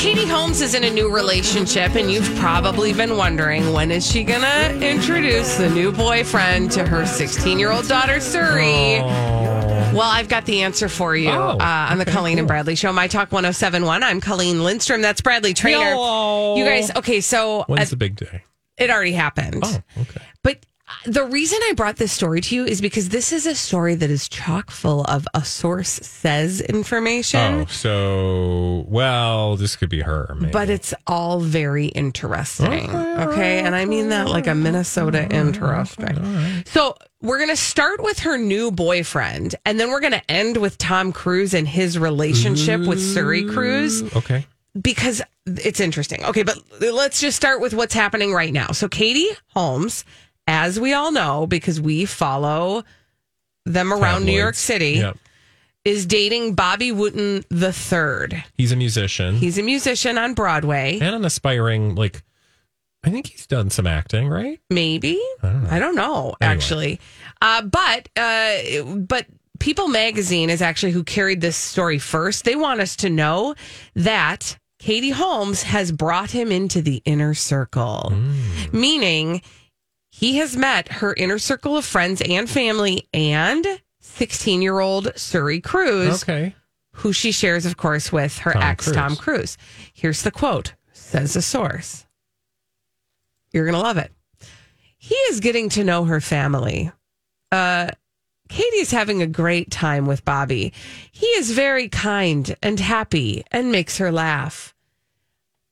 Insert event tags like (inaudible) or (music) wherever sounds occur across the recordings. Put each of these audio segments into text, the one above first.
Well, you know, Katie Holmes is in a new relationship, and you've probably been wondering when is she gonna introduce the new boyfriend to her 16 year old daughter, Suri. Well, I've got the answer for you Oh, uh, on the okay, Colleen and. Bradley Show. My Talk 1071. I'm Colleen Lindstrom. That's Bradley Traynor. You guys, okay, so uh, When's the big day? it already happened. Oh, okay. The reason I brought this story to you is because this is a story that is chock full of a source says information. Oh, so well, this could be her. Maybe. but it's all very interesting. Okay. And I mean that like a Minnesota interesting. So we're going to start with her new boyfriend, and then we're going to end with Tom Cruise and his relationship with Suri Cruise okay. because it's interesting. Okay. But let's just start with what's happening right now. So Katie Holmes, as we all know, because we follow them around New York City, Yep. is dating Bobby Wooten the third. He's a musician He's a musician on Broadway. and an aspiring. Like, I think he's done some acting, right? Maybe I don't know, I don't Anyway. actually. Uh, but uh, but People Magazine is actually who carried this story first. They want us to know that Katie Holmes has brought him into the inner circle, meaning he has met her inner circle of friends and family and 16 year old Suri Cruise Okay. who she shares, of course, with her Tom ex, Cruise. Tom Cruise. Here's the quote says the source. You're going to love it. He is getting to know her family. Uh, Katie is having a great time with Bobby. He is very kind and happy and makes her laugh.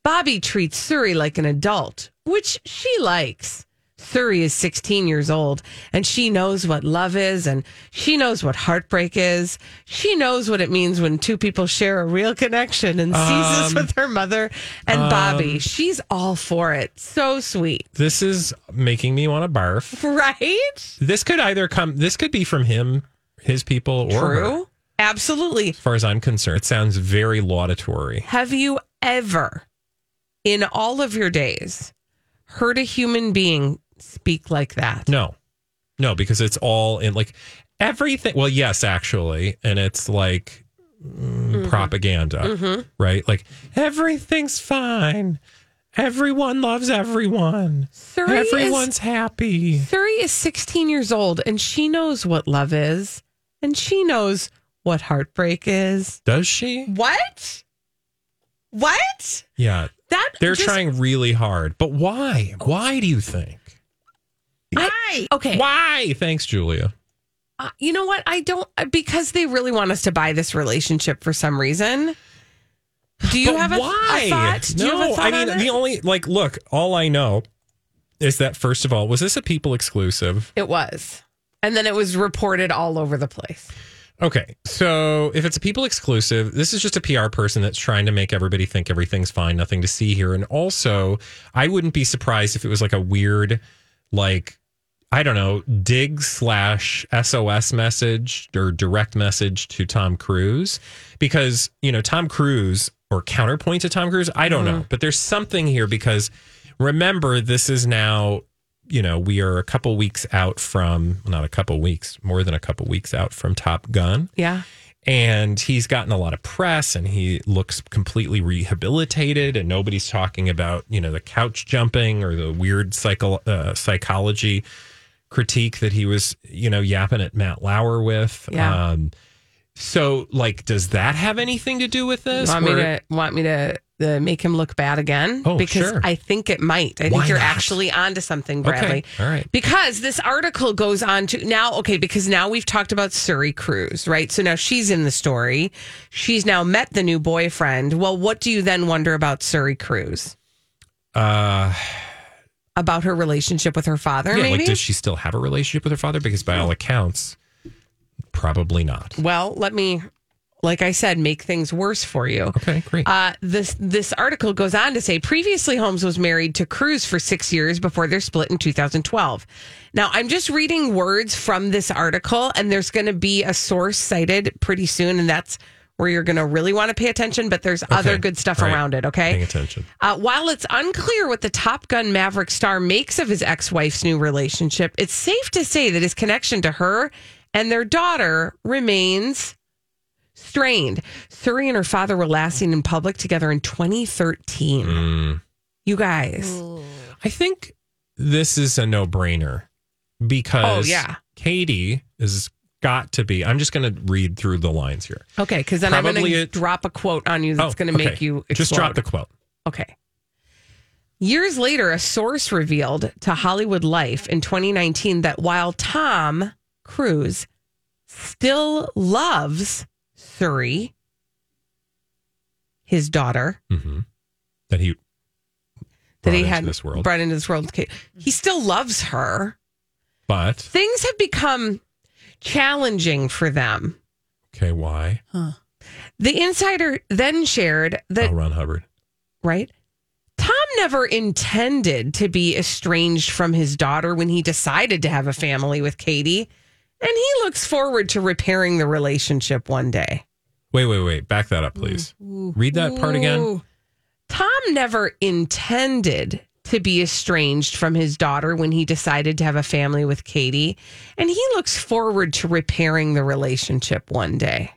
Bobby treats Suri like an adult, which she likes. Suri is 16 years old and she knows what love is and she knows what heartbreak is. She knows what it means when two people share a real connection and sees this Um, with her mother and Bobby. She's all for it. So sweet. This is making me want to barf. Right? This could either come. This could be from him, his people, or her. True. Absolutely. As far as I'm concerned, it sounds very laudatory. Have you ever, in all of your days, heard a human being speak like that? No, no, because it's all in like everything. Well, yes, actually, and it's like mm, propaganda, right? Like everything's fine. Everyone loves everyone. Suri is- Everyone's happy. Suri is 16 years old and she knows what love is and she knows what heartbreak is. Does she? What? What? Yeah. That They're just- trying really hard. But why? Why do you think? I, okay. Why? Thanks, Julia. Uh, you know what? I don't because they really want us to buy this relationship for some reason. Do you But have a, why? a thought? Do no, you have a thought I mean the only like look, all I know is that first of all, was this a people exclusive? it was, and then it was reported all over the place. Okay, so if it's a people exclusive, this is just a PR person that's trying to make everybody think everything's fine, nothing to see here. And also, I wouldn't be surprised if it was like a weird, like, I don't know, dig slash SOS message or direct message to Tom Cruise. Because, you know, Tom Cruise or counterpoint to Tom Cruise, I don't know. But there's something here because remember, this is now you know, we are a couple weeks out from, not a couple weeks, more than a couple weeks out from Top Gun. Yeah. And he's gotten a lot of press and he looks completely rehabilitated. And nobody's talking about, you know, the couch jumping or the weird psycho, uh, psychology critique that he was, you know, yapping at Matt Lauer with. Yeah. Um, So, like, does that have anything to do with this? Want me Where- to want me to uh, make him look bad again? Oh, because sure. I think it might. I Why think you're not? actually onto something, Bradley. Okay, all right. Because this article goes on to now. Okay, because now we've talked about Suri Cruise, right? So now she's in the story. She's now met the new boyfriend. Well, what do you then wonder about Suri Cruise? Uh, About her relationship with her father, yeah, maybe. like, does she still have a relationship with her father? Because by all accounts, probably not. well, let me, like I said, make things worse for you. Okay, great. Uh, this this article goes on to say previously Holmes was married to Cruise for six years before their split in 2012. Now I'm just reading words from this article, and there's going to be a source cited pretty soon, and that's where you're going to really want to pay attention. But there's other good stuff All right. around it. Paying Okay. attention. Uh, while it's unclear what the Top Gun Maverick star makes of his ex-wife's new relationship, it's safe to say that his connection to her and their daughter remains strained. Suri and her father were last seen in public together in 2013. Mm. You guys. I think this is a no brainer because Oh, yeah. Katie is got to be. I'm just going to read through the lines here. Okay, because then I'm going Probably to drop a quote on you that's Oh, going to make okay. you just drop the quote. Okay. Years later, a source revealed to Hollywood Life in 2019 that while Tom Cruise still loves Suri, his daughter, hmm That he that he had this world, brought into this world, he still loves her. but Things have become challenging for them. okay, why? The insider then shared that Oh, Ron Hubbard. right? Tom never intended to be estranged from his daughter when he decided to have a family with Katie, and he looks forward to repairing the relationship one day. Wait, wait, wait. Back that up, please. Read that part again. Tom never intended to be estranged from his daughter when he decided to have a family with Katie, and he looks forward to repairing the relationship one day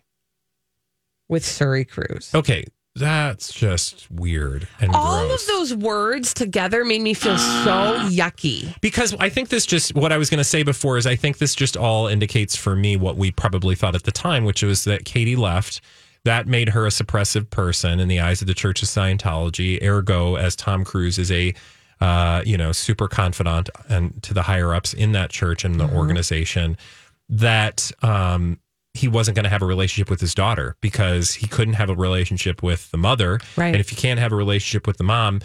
with Suri Cruise. Okay, that's just weird and All gross. of those words together made me feel so (gasps) yucky. Because I think this just what I was going to say before is I think this just all indicates for me what we probably thought at the time, which was that Katie left. That made her a suppressive person in the eyes of the Church of Scientology. Ergo, as Tom Cruise is a uh, you know super confidant and to the higher ups in that church and the organization, that um, he wasn't going to have a relationship with his daughter because he couldn't have a relationship with the mother. Right. And if you can't have a relationship with the mom,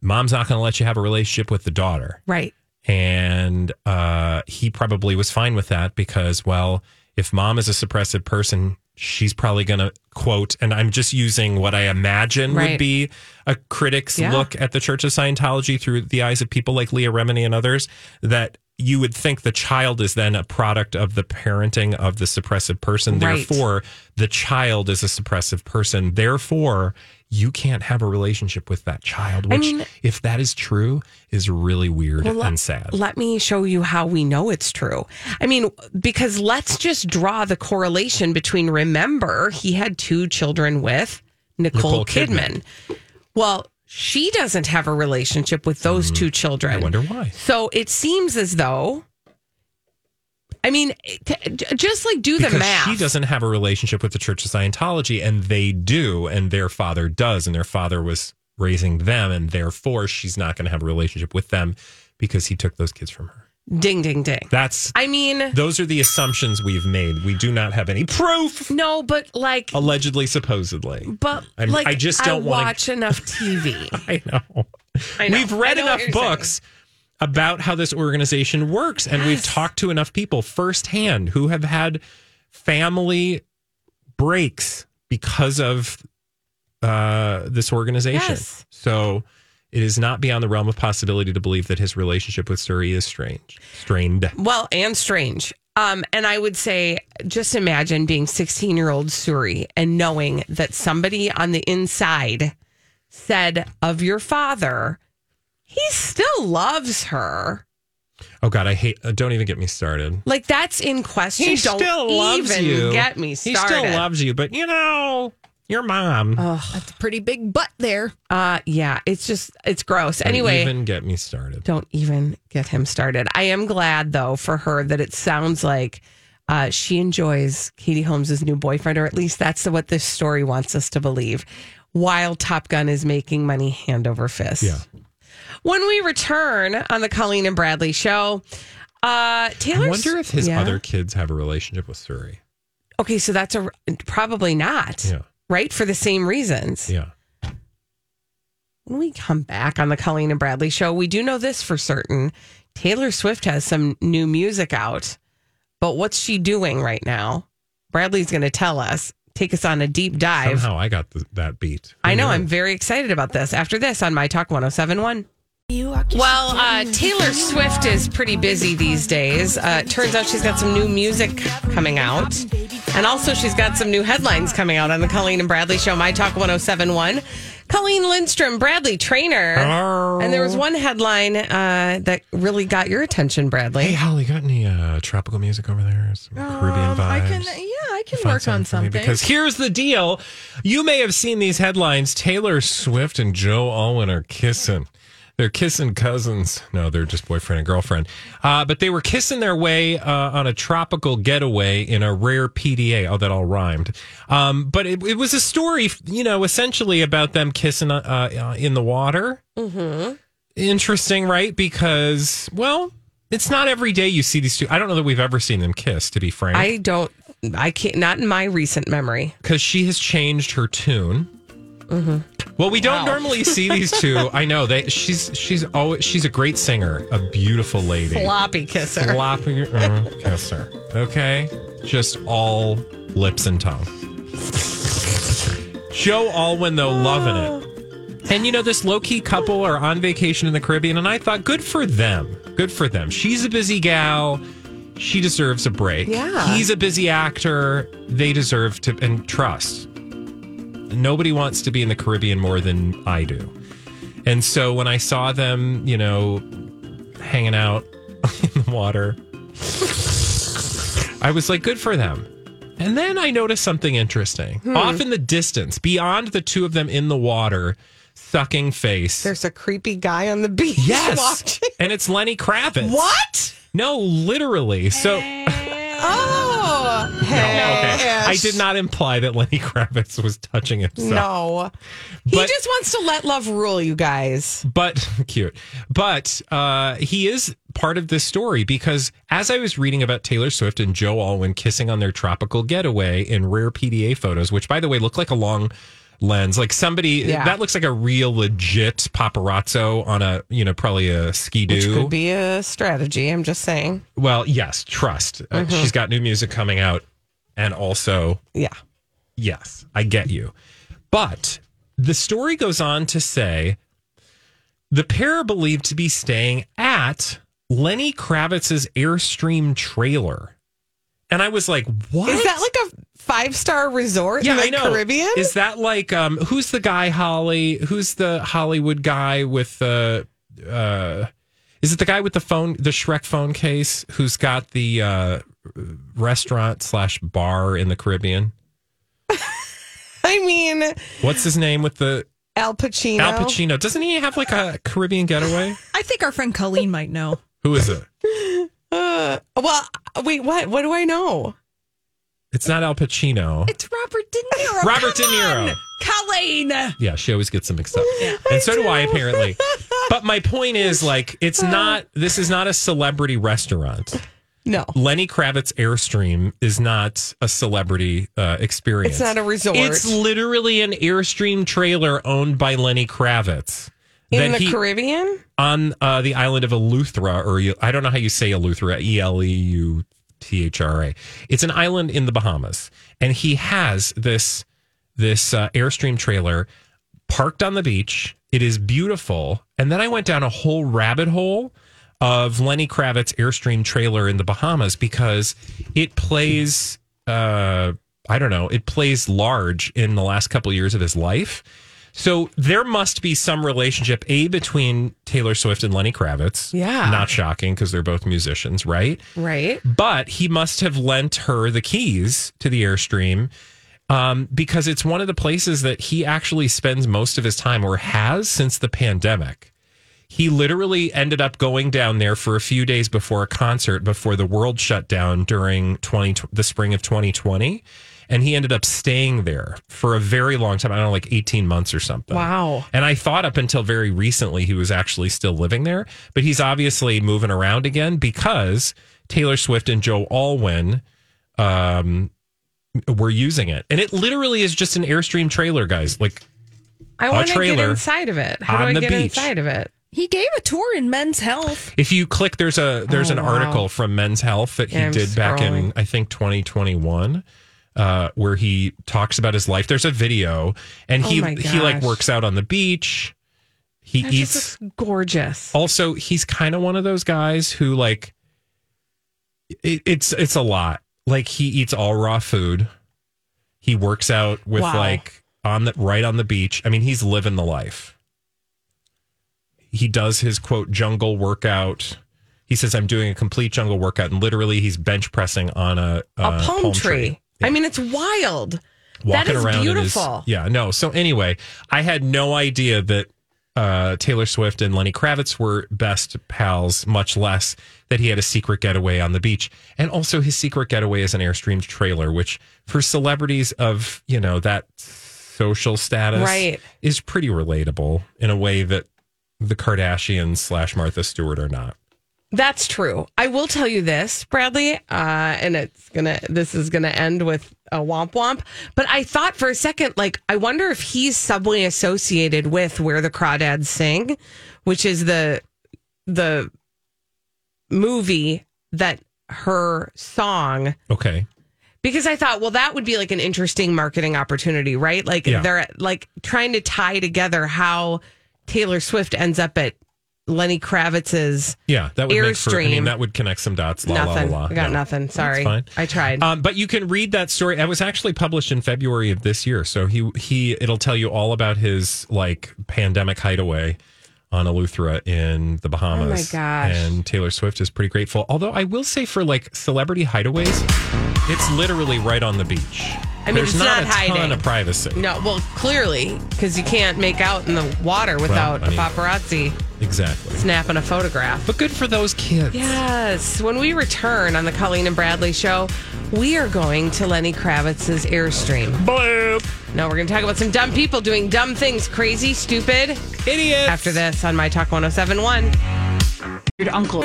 mom's not going to let you have a relationship with the daughter Right. and uh, he probably was fine with that because well if mom is a suppressive person she's probably going to quote and i'm just using what i imagine Right. would be a critic's Yeah. look at the church of scientology through the eyes of people like leah remini and others that you would think the child is then a product of the parenting of the suppressive person Right. therefore the child is a suppressive person therefore you can't have a relationship with that child I mean- if that is true is really weird Well, and sad Let me show you how we know it's true. I mean, because let's just draw the correlation between remember, he had two children with Nicole, Nicole Kidman. Kidman. Well, she doesn't have a relationship with those two children. Mm. I wonder why. So it seems as though, I mean, t- j- just like do the Because math. she doesn't have a relationship with the Church of Scientology, and they do, and their father does, and their father was raising them, and therefore she's not going to have a relationship with them because he took those kids from her. Ding, ding, ding. That's I mean, those are the assumptions we've made. We do not have any proof. no, but like, Allegedly, supposedly. but I'm- like, I just don't wanna- watch enough TV. (laughs) I know. I know. We've read know enough you're saying. About how this organization works, and we've talked to enough people firsthand who have had family breaks because of uh, this organization. Yes. So it is not beyond the realm of possibility to believe that his relationship with Suri is strange, strained. Well, and strange. Um, and I would say, just imagine being 16 year old Suri and knowing that somebody on the inside said of your father, he still loves her. Oh God, I hate. Uh, don't even get me started. Like that's in question. He Don't still loves even you. get me started. He still loves you, but you know, your mom. That's a pretty big butt there. Uh, yeah, it's just it's gross. Anyway. Don't Anyway, even get me started. don't even get him started. I am glad though for her that it sounds like uh, she enjoys Katie Holmes' new boyfriend, or at least that's what this story wants us to believe, while Top Gun is making money hand over fist. Yeah. When we return on the Colleen and Bradley show, uh, Taylor. I wonder if his Yeah. other kids have a relationship with Suri. Okay, so that's a probably not. Yeah. Right? For the same reasons. Yeah. When we come back on the Colleen and Bradley show, we do know this for certain. Taylor Swift has some new music out, but what's she doing right now? Bradley's going to tell us, take us on a deep dive. Somehow I got the, that beat. Who I know, knew? I'm very excited about this. After this on My Talk 1071. Well, uh, Taylor Swift is pretty busy these days. Uh, it turns out she's got some new music coming out. And also, she's got some new headlines coming out on the Colleen and Bradley show, My Talk 1071. Colleen Lindstrom, Bradley Traynor. Hello. And there was one headline uh, that really got your attention, Bradley. Hey, Holly, got any uh, tropical music over there? Some Caribbean vibes? Um, I can, yeah, I can Find work on something. Because here's the deal. You may have seen these headlines. Taylor Swift and Joe Alwyn are kissing. They're kissing cousins. No, they're just boyfriend and girlfriend. Uh, but they were kissing their way uh, on a tropical getaway in a rare PDA. Oh, that all rhymed. Um, but it, it was a story, you know, essentially about them kissing uh, uh, in the water. Mm-hmm. Interesting, right? Because, well, it's not every day you see these two. I don't know that we've ever seen them kiss, to be frank I don't, I can't, not in my recent memory. because she has changed her tune. Well, we don't Wow. normally see these two. (laughs) I know they. She's she's always she's a great singer, a beautiful lady. Floppy kisser. Floppy uh, (laughs) kisser. Okay, just all lips and tongue. Joe Alwyn though loving it, (gasps) and you know this low key couple are on vacation in the Caribbean, and I thought good for them. Good for them. She's a busy gal. She deserves a break. Yeah. He's a busy actor. They deserve to and trust. Nobody wants to be in the Caribbean more than I do. And so when I saw them, you know, hanging out (laughs) in the water, I was like, good for them. And then I noticed something interesting. Hmm. Off in the distance, beyond the two of them in the water, sucking face. There's a creepy guy on the (laughs) beach. yes. watching. And it's Lenny Kravitz. What? No, literally. So, (laughs) Oh, okay. I did not imply that Lenny Kravitz was touching himself. No, he But- just wants to let love rule, you guys. but (laughs) cute. But uh, he is part of this story because as I was reading about Taylor Swift and Joe Alwyn kissing on their tropical getaway in rare PDA photos, which by the way look like a long lens, like somebody Yeah. that looks like a real legit paparazzo on a you know probably a ski doo. could be a strategy. I'm just saying. Well, yes, trust. Uh, Mm-hmm. she's got new music coming out, and also Yeah. Yes, I get you. But the story goes on to say the pair are believed to be staying at Lenny Kravitz's Airstream trailer. And I was like, what? Is that like a five star resort yeah, in the I know. Caribbean? Is that like um who's the guy Holly? Who's the Hollywood guy with the uh is it the guy with the phone the Shrek phone case who's got the uh restaurant slash bar in the Caribbean? (laughs) I mean, What's his name with the Al Pacino. Al Pacino. Doesn't he have like a Caribbean getaway? I think our friend Colleen might know. Who is it? (laughs) Uh, well, wait, what? What do I know? It's not Al Pacino. It's Robert De Niro. (laughs) Robert Come De Niro. on, Colleen. Yeah, she always gets them mixed up. And so do I, apparently. (laughs) But my point is like, it's not, this is not a celebrity restaurant. No, Lenny Kravitz Airstream is not a celebrity uh, experience. it's not a resort. It's literally an Airstream trailer owned by Lenny Kravitz. In the he- Caribbean. on uh, the island of Eleuthera, or I don't know how you say Eleuthera, E L E U T H R A. It's an island in the Bahamas, and he has this this uh, airstream trailer parked on the beach. It is beautiful, and then I went down a whole rabbit hole of Lenny Kravitz airstream trailer in the Bahamas because it plays. Uh, I don't know. It plays large in the last couple years of his life. So there must be some relationship, A, between Taylor Swift and Lenny Kravitz. Yeah. Not shocking because they're both musicians, right? Right. But he must have lent her the keys to the Airstream um, because it's one of the places that he actually spends most of his time or has since the pandemic. He literally ended up going down there for a few days before a concert before the world shut down during 20, the spring of 2020. And he ended up staying there for a very long time. I don't know, like 18 months or something. Wow. And I thought up until very recently he was actually still living there, but he's obviously moving around again because Taylor Swift and Joe Alwyn um, were using it. And it literally is just an Airstream trailer, guys. Like, I want to get inside of it. How do on I the get beach. inside of it? He gave a tour in Men's Health. if you click, there's a there's Oh, an wow. article from Men's Health that he I'm did back in. I think 2021. Uh, where he talks about his life. There's a video, and Oh he he like works out on the beach. He That eats. gorgeous. also he's kind of one of those guys who like it, it's it's a lot like he eats all raw food he works out with Wow. like on the right on the beach i mean he's living the life he does his quote jungle workout he says i'm doing a complete jungle workout and literally he's bench pressing on a, A uh, palm, tree. I mean, it's wild. Walking that is his- beautiful. yeah, no. So anyway, I had no idea that uh, Taylor Swift and Lenny Kravitz were best pals, much less that he had a secret getaway on the beach. And also his secret getaway is an Airstream trailer, which for celebrities of, you know, that social status Right. is pretty relatable in a way that the Kardashians slash Martha Stewart are not. That's true. I will tell you this, Bradley, uh, and it's gonna. This is gonna end with a womp womp. But I thought for a second, like, I wonder if he's subway associated with where the crawdads sing, which is the the movie that her song Okay. because I thought, well, that would be like an interesting marketing opportunity, right? Like Yeah. they're like trying to tie together how Taylor Swift ends up at Lenny Kravitz's Yeah, that would make for, I mean, that would connect some dots. La, la, la, nothing. la. I got No. nothing. Sorry, fine. I tried. Um, but you can read that story. It was actually published in February of this year. So he he it'll tell you all about his like pandemic hideaway on Eleuthera in the Bahamas. Oh my gosh. And Taylor Swift is pretty grateful. Although I will say for like celebrity hideaways, it's literally right on the beach. I mean, There's it's not, not a ton of privacy. no, well, clearly because you can't make out in the water without I mean- a paparazzi Exactly. snapping a photograph. But good for those kids. Yes. When we return on the Colleen and Bradley show, we are going to Lenny Kravitz's Airstream. Bloop. No, we're going to talk about some dumb people doing dumb things, crazy, stupid. Idiots. After this on My Talk 1071. Your uncle.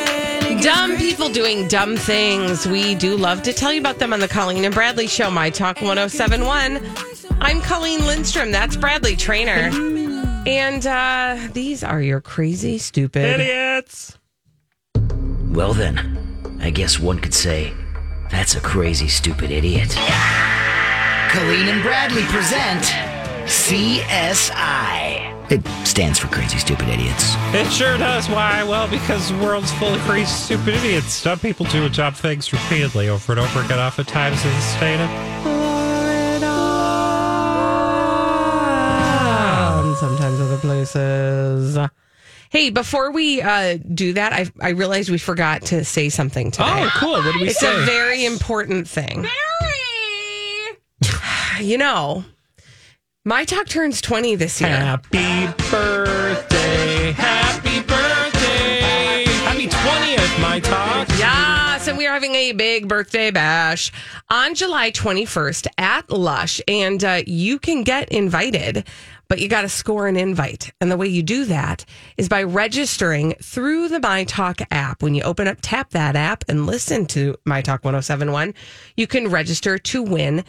Dumb people doing dumb things. We do love to tell you about them on the Colleen and Bradley show, My Talk 1071. I'm Colleen Lindstrom. That's Bradley Traynor. And uh, these are your crazy, stupid. Idiots. Well, then, I guess one could say that's a crazy, stupid idiot. Colleen and Bradley present CSI. It stands for Crazy Stupid Idiots. It sure does. Why? Well, because the world's full of crazy, stupid idiots. Dumb people do dumb things repeatedly over and over again, oftentimes in a state of and sometimes other places. Hey, before we uh, do that, I, I realized we forgot to say something today. Oh, cool. What do we It's say? It's a very important thing. (sighs) you know, my talk turns 20 this year. Happy birthday. Happy birthday. Happy 20th, my talk. Yes, and we are having a big birthday bash on July 21st at Lush, and uh, you can get invited, but you got to score an invite. And the way you do that is by registering through the My Talk app. When you open up, tap that app and listen to My Talk 1071, you can register to win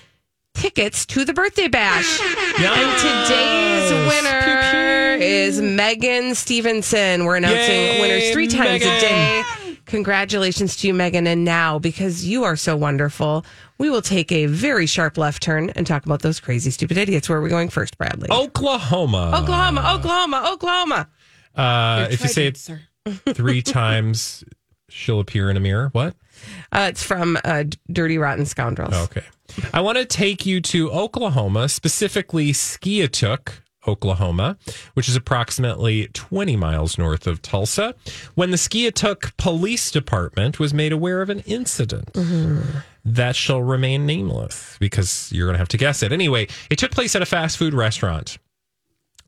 tickets to the birthday bash. And today's winner is Megan Stevenson. We're announcing Yay, winners three times a day. Congratulations to you, Megan. And now, because you are so wonderful, we will take a very sharp left turn and talk about those crazy, stupid idiots. Where are we going first, Bradley? Oklahoma. Oklahoma, Oklahoma, Oklahoma. Uh, if you say it sir. three (laughs) times, she'll appear in a mirror. What? Uh, it's from uh, Dirty Rotten Scoundrels. Okay. I want to take you to Oklahoma, specifically Skiatook, Oklahoma, which is approximately 20 miles north of Tulsa, when the Skiatook Police Department was made aware of an incident. That shall remain nameless because you're going to have to guess it. Anyway, it took place at a fast food restaurant.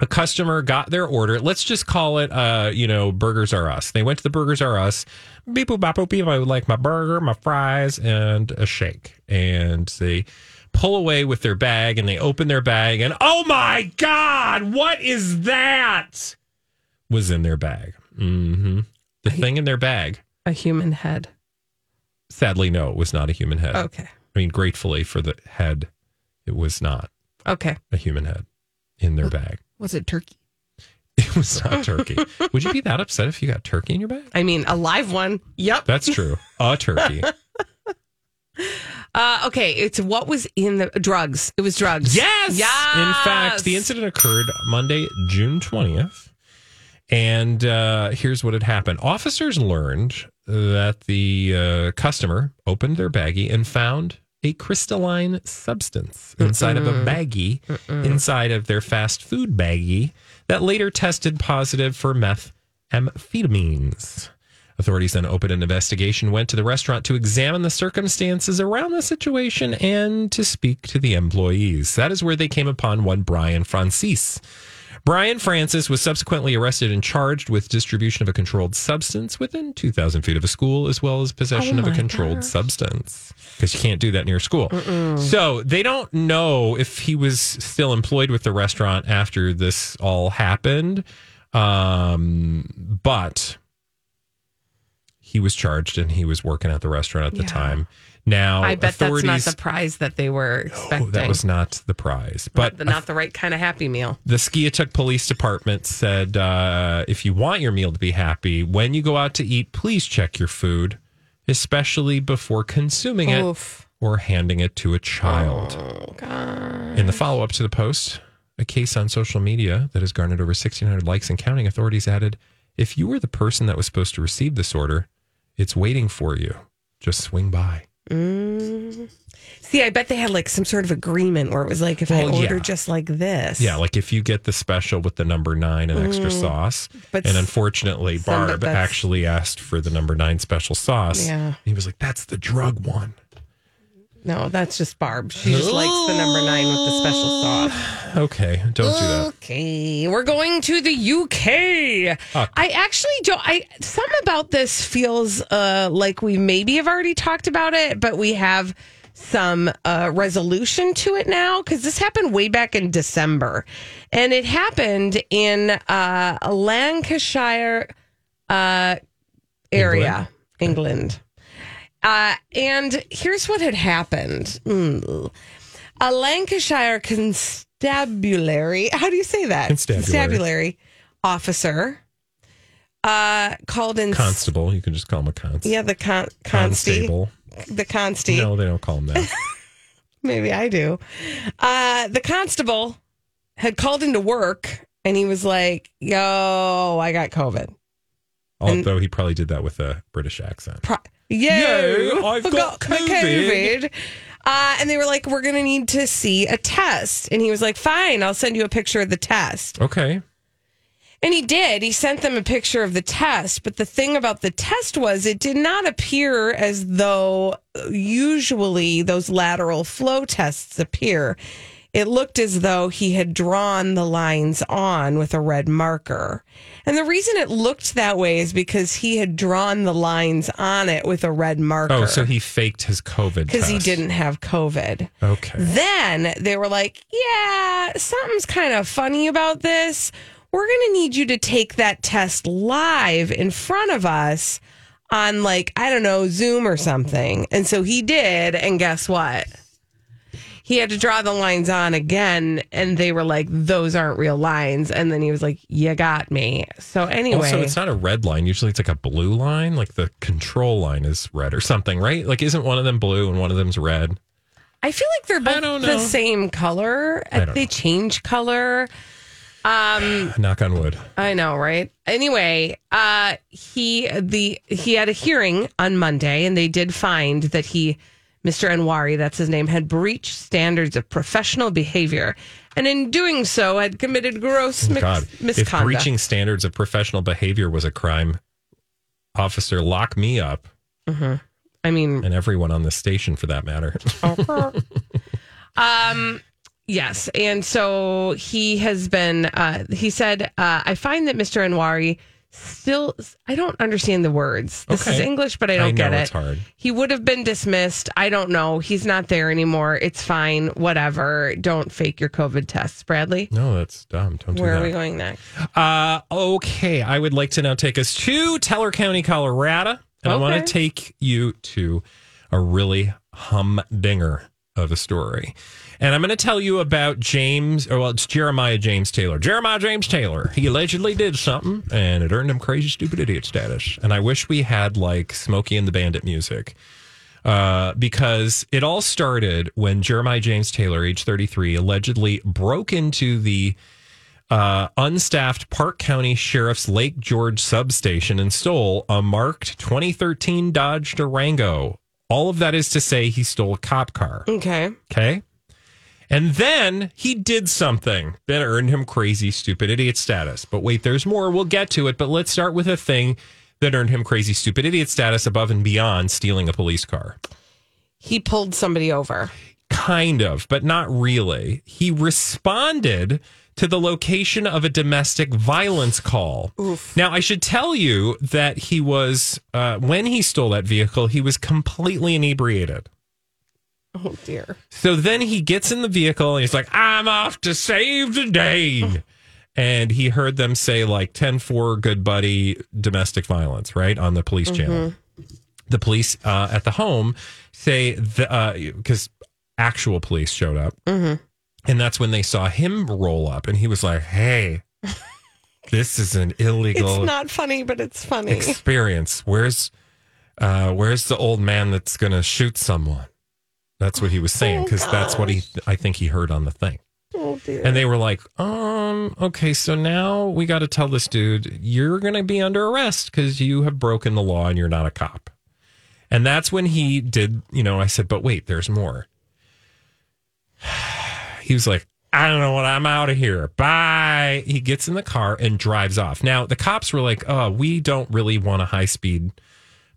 a customer got their order. Let's just call it, uh, you know, Burgers R Us. They went to the Burgers R Us. Beep boop bop boop beep. I would like my burger, my fries, and a shake. And they pull away with their bag, and they open their bag, and oh my god, what is that? Was in their bag. hmm The thing in their bag. A human head. Sadly, no, it was not a human head. Okay. I mean, gratefully for the head, it was not Okay. a human head in their bag. Was it turkey? (laughs) Was not turkey. Would you be that upset if you got turkey in your bag? I mean, a live one. Yep. That's true. A turkey. (laughs) Uh, okay. It's what was in the drugs. It was drugs. Yes. Yes. In fact, the incident occurred Monday, June 20th. And uh, here's what had happened officers learned that the uh, customer opened their baggie and found a crystalline substance inside of a baggie, inside of their fast food baggie, that later tested positive for methamphetamines. Authorities then opened an investigation, went to the restaurant to examine the circumstances around the situation and to speak to the employees. That is where they came upon one Brian Francis. Brian Francis was subsequently arrested and charged with distribution of a controlled substance within 2,000 feet of a school, as well as possession of a controlled substance. Because you can't do that near school. So they don't know if he was still employed with the restaurant after this all happened. Um, but he was charged and he was working at the restaurant at the Yeah. time. Now, I bet that's not the prize that they were expecting. Oh, that was not the prize. But Not the, not the right kind of happy meal. the Skiatook Police Department said uh, if you want your meal to be happy, when you go out to eat, please check your food, especially before consuming it or handing it to a child. In the follow up to the post, a case on social media that has garnered over 1,600 likes and counting, authorities added if you were the person that was supposed to receive this order, it's waiting for you. Just swing by. See, I bet they had like some sort of agreement where it was like, if I order yeah. just like this. Yeah, like if you get the special with the number nine and extra sauce. Mm. But and unfortunately, Barb actually asked for the number nine special sauce. Yeah. He was like, that's the drug one. No, that's just Barb. She just likes the number nine with the special (sighs) sauce. Okay, don't do that. Okay, we're going to the UK. I actually don't. I some about this feels uh, like we maybe have already talked about it, but we have some uh, resolution to it now because this happened way back in December, and it happened in uh, Lancashire uh, area, England. Uh, and here's what had happened. Mm. A Lancashire constabulary, how do you say that? Constabulary. Constabulary officer uh, called in. Constable, you can just call him a constable. yeah, the con- Constable. The constable. No, they don't call him that. (laughs) Maybe I do. Uh, the constable had called into work and he was like, yo, I got COVID. Although he probably did that with a British accent. Pro- Yo, Yo, I've I got the COVID. COVID. Uh, and they were like, we're going to need to see a test. And he was like, fine, I'll send you a picture of the test. Okay. And he did. He sent them a picture of the test. But the thing about the test was it did not appear as though usually those lateral flow tests appear. It looked as though he had drawn the lines on with a red marker. And the reason it looked that way is because he had drawn the lines on it with a red marker. Oh, so he faked his COVID because he didn't have COVID. Okay. Then they were like, yeah, something's kind of funny about this. We're going to need you to take that test live in front of us on, like, I don't know, Zoom or something. And so he did. And guess what? He had to draw the lines on again. And they were like, those aren't real lines. And then he was like, you got me. So anyway. Also, it's not a red line. Usually it's like a blue line. Like the control line is red or something, right? Like, isn't one of them blue and one of them's red? I feel like they're both the same color. They know. change color. Um, (sighs) Knock on wood. I know, right? Anyway, uh, he the he had a hearing on Monday, and they did find that he, Mr. Anwari, that's his name, had breached standards of professional behavior, and in doing so, had committed gross mix- God, if misconduct. breaching standards of professional behavior was a crime, officer, lock me up I mean, and everyone on the station for that matter. (laughs) Um, Yes. And so he has been, uh, he said, uh, I find that Mr. Anwari still, I don't understand the words. This is English, but I I don't get know it. it's hard. He would have been dismissed. I don't know. He's not there anymore. It's fine. Whatever. Don't fake your COVID tests, Bradley. No, that's dumb. Don't do Where that. are we going next? Uh, okay, I would like to now take us to Teller County, Colorado, and I want to take you to a really humdinger of a story. And I'm going to tell you about James, or well, it's Jeremiah James Taylor. Jeremiah James Taylor. He allegedly did something, and it earned him crazy, stupid idiot status. And I wish we had like Smokey and the Bandit music uh, because it all started when Jeremiah James Taylor, age 33, allegedly broke into the uh, unstaffed Park County Sheriff's Lake George substation and stole a marked 2013 Dodge Durango. All of that is to say, he stole a cop car. Okay. Okay. And then he did something that earned him crazy, stupid idiot status. But wait, there's more. We'll get to it. But let's start with a thing that earned him crazy, stupid idiot status above and beyond stealing a police car. He pulled somebody over. Kind of, but not really. He responded to the location of a domestic violence call. Now, I should tell you that he was, uh, when he stole that vehicle, he was completely inebriated. Oh, dear. So then he gets in the vehicle and he's like, I'm off to save the day. And he heard them say, like, 10 4, good buddy, domestic violence, right? On the police channel. The police uh, at the home say, the because actual police showed up. And that's when they saw him roll up. And he was like, hey, this is an illegal It's not funny, but it's funny. experience. Where's uh where's the old man that's gonna shoot someone? That's what he was saying because that's what he I think he heard on the thing. Oh, dear. And they were like, um, okay, so now we got to tell this dude you're going to be under arrest because you have broken the law and you're not a cop. And that's when he did, you know, I said, but wait, there's more. He was like, I don't know what, I'm out of here. Bye. He gets in the car and drives off. Now, the cops were like, oh, we don't really want a high speed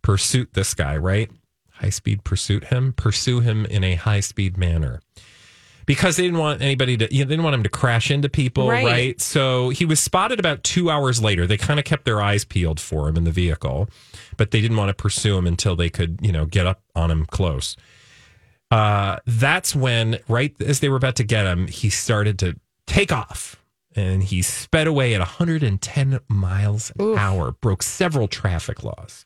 pursuit this guy, right? High speed pursuit him, pursue him in a high speed manner because they didn't want anybody to, you know, they didn't want him to crash into people, Right. right? So he was spotted about two hours later. They kind of kept their eyes peeled for him in the vehicle, but they didn't want to pursue him until they could, you know, get up on him close. Uh, that's when, right as they were about to get him, he started to take off and he sped away at 110 miles an hour, broke several traffic laws.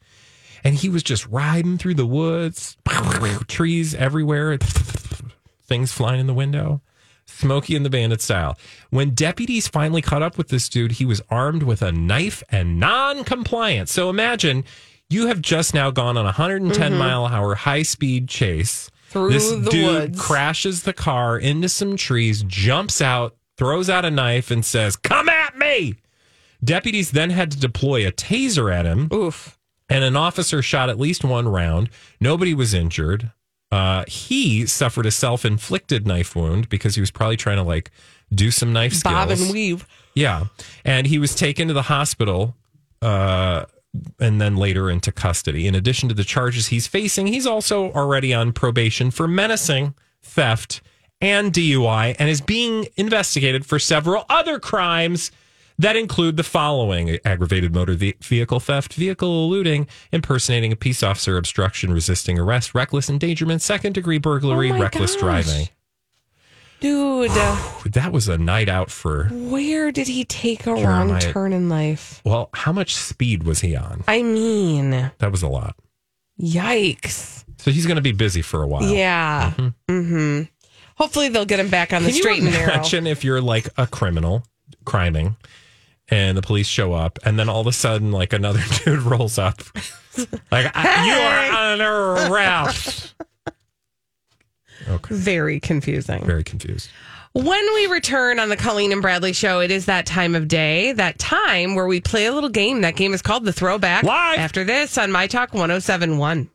And he was just riding through the woods, (laughs) trees everywhere, things flying in the window. Smokey and the Bandit style. When deputies finally caught up with this dude, he was armed with a knife and non compliant. So imagine you have just now gone on a 110 mile an hour high speed chase. Through this the dude woods. crashes the car into some trees, jumps out, throws out a knife, and says, Come at me. Deputies then had to deploy a taser at him Oof. and an officer shot at least one round. Nobody was injured. Uh, he suffered a self-inflicted knife wound because he was probably trying to like do some knife skills. Bob and weave. Yeah, and he was taken to the hospital, uh, and then later into custody. In addition to the charges he's facing, he's also already on probation for menacing, theft, and DUI, and is being investigated for several other crimes that include the following aggravated motor vehicle theft, vehicle eluding, impersonating a peace officer, obstruction, resisting arrest, reckless endangerment, second degree burglary, Oh reckless gosh. driving. Dude, (sighs) That was a night out for, where did he take a wrong turn in life? well, how much speed was he on? I mean, That was a lot. yikes. So he's going to be busy for a while. Yeah. Mm-hmm. Hopefully they'll get him back on the Can straight and narrow. imagine if you're like a criminal criming and the police show up and then all of a sudden like another (laughs) dude rolls up like "I- you are under arrest. Okay. Very confusing. Very confused. When we return on the Colleen and Bradley show, it is that time of day, that time where we play a little game. That game is called the Throwback. Live. After this on My Talk 1071.